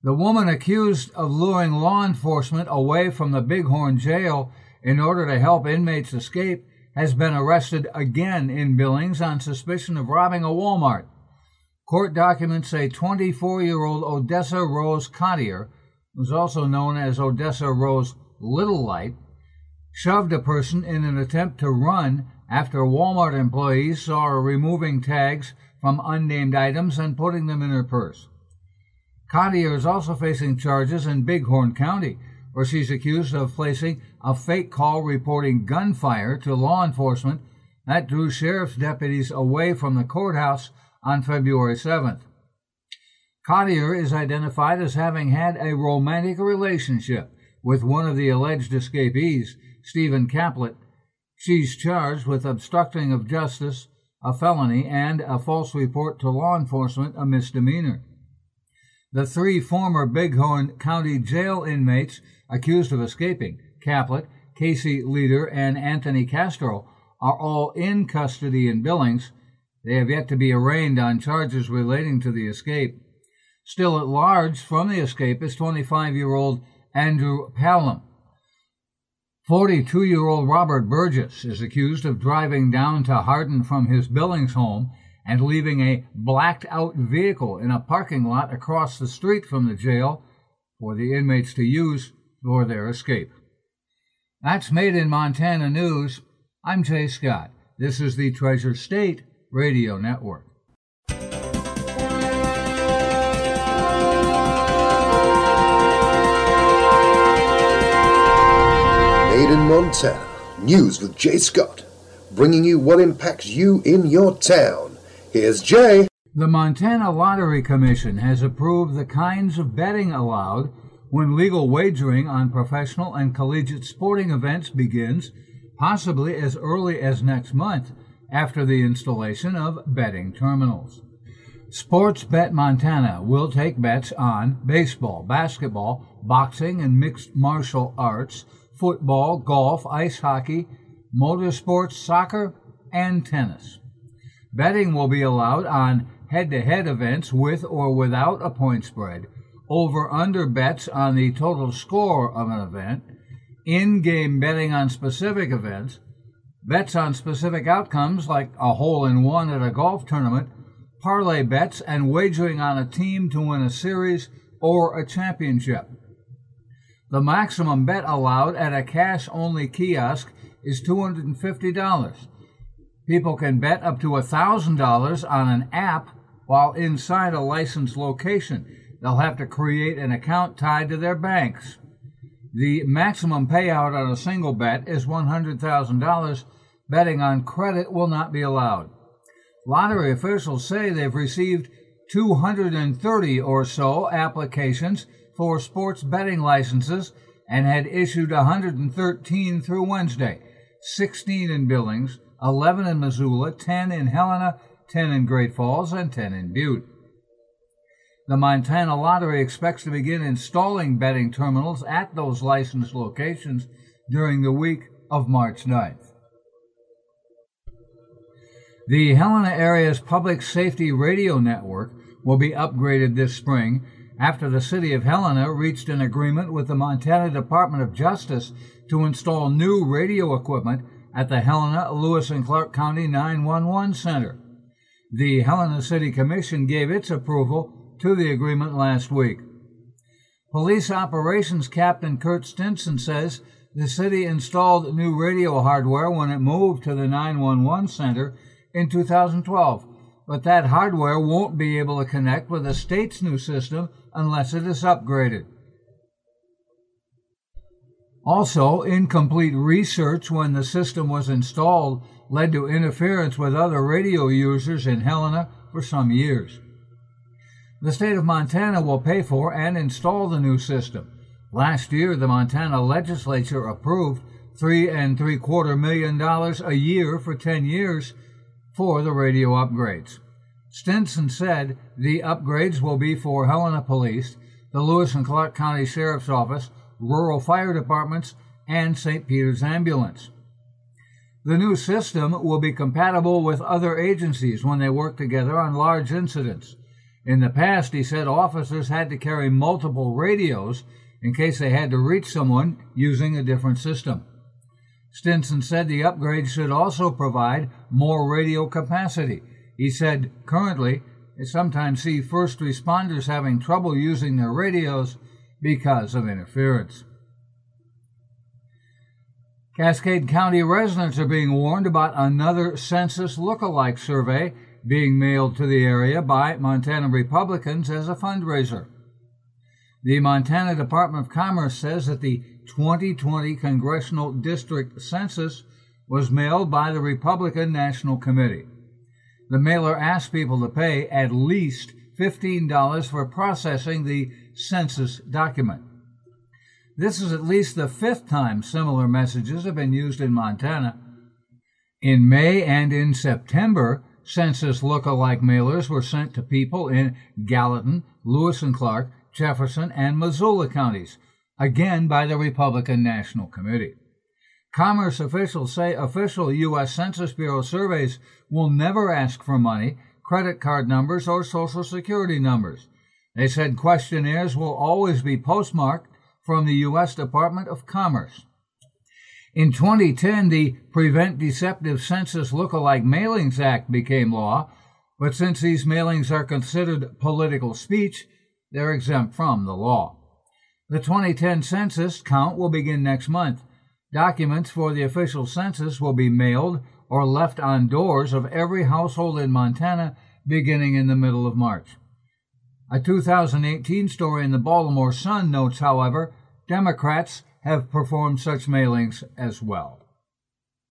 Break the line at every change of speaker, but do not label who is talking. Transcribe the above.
The woman accused of luring law enforcement away from the Bighorn jail in order to help inmates escape has been arrested again in Billings on suspicion of robbing a Walmart. Court documents say 24 year old Odessa Rose Cottier, who's also known as Odessa Rose Little Light, shoved a person in an attempt to run after Walmart employees saw her removing tags from unnamed items and putting them in her purse. Cottier is also facing charges in Bighorn County, where she's accused of placing a fake call reporting gunfire to law enforcement that drew sheriff's deputies away from the courthouse on February 7th. Cottier is identified as having had a romantic relationship with one of the alleged escapees, Stephen Caplet. She's charged with obstructing of justice, a felony, and a false report to law enforcement, a misdemeanor. The three former Bighorn County jail inmates accused of escaping, Caplet, Casey Leader, and Anthony Castro, are all in custody in Billings. They have yet to be arraigned on charges relating to the escape. Still at large from the escape is 25 year old Andrew Palom. 42 year old Robert Burgess is accused of driving down to Hardin from his Billings home and leaving a blacked out vehicle in a parking lot across the street from the jail for the inmates to use for their escape. That's Made in Montana News. I'm Jay Scott. This is the Treasure State Radio Network.
Made in Montana. News with Jay Scott. Bringing you what impacts you in your town. Here's Jay.
The Montana Lottery Commission has approved the kinds of betting allowed when legal wagering on professional and collegiate sporting events begins, possibly as early as next month after the installation of betting terminals. Sportsbet Montana will take bets on baseball, basketball, boxing and mixed martial arts, football, golf, ice hockey, motorsports, soccer, and tennis. Betting will be allowed on head to head events with or without a point spread, over under bets on the total score of an event, in game betting on specific events, bets on specific outcomes like a hole in one at a golf tournament, parlay bets, and wagering on a team to win a series or a championship. The maximum bet allowed at a cash only kiosk is $250 People can bet up to $1,000 on an app while inside a licensed location. They'll have to create an account tied to their banks. The maximum payout on a single bet is $100,000. Betting on credit will not be allowed. Lottery officials say they've received 230 or so applications for sports betting licenses and had issued 113 through Wednesday, 16 in Billings, 11 in Missoula, 10 in Helena, 10 in Great Falls, and 10 in Butte. The Montana Lottery expects to begin installing betting terminals at those licensed locations during the week of March 9th. The Helena area's public safety radio network will be upgraded this spring after the city of Helena reached an agreement with the Montana Department of Justice to install new radio equipment at the Helena, Lewis, and Clark County 911 Center. The Helena City Commission gave its approval to the agreement last week. Police Operations Captain Kurt Stinson says the city installed new radio hardware when it moved to the 911 center in 2012, but that hardware won't be able to connect with the state's new system unless it is upgraded. Also, incomplete research when the system was installed led to interference with other radio users in Helena for some years. The state of Montana will pay for and install the new system. Last year, the Montana legislature approved three and three quarter million dollars a year for 10 years for the radio upgrades. Stinson said the upgrades will be for Helena Police, the Lewis and Clark County Sheriff's Office, rural fire departments, and St. Peter's Ambulance. The new system will be compatible with other agencies when they work together on large incidents. In the past, he said officers had to carry multiple radios in case they had to reach someone using a different system. Stinson said the upgrade should also provide more radio capacity. He said currently they sometimes see first responders having trouble using their radios because of interference. Cascade County residents are being warned about another census look-alike survey being mailed to the area by Montana Republicans as a fundraiser. The Montana Department of Commerce says that the 2020 Congressional District Census was mailed by the Republican National Committee. The mailer asked people to pay at least $15 for processing the census document. This is at least the fifth time similar messages have been used in Montana. In May and in September, census look-alike mailers were sent to people in Gallatin, Lewis and Clark, Jefferson, and Missoula counties, again by the Republican National Committee. Commerce officials say official U.S. Census Bureau surveys will never ask for money, credit card numbers, or social security numbers. They said questionnaires will always be postmarked from the U.S. Department of Commerce. In 2010, the Prevent Deceptive Census Lookalike Mailings Act became law, but since these mailings are considered political speech, they're exempt from the law. The 2010 census count will begin next month. Documents for the official census will be mailed or left on doors of every household in Montana beginning in the middle of March. A 2018 story in the Baltimore Sun notes, however, Democrats have performed such mailings as well.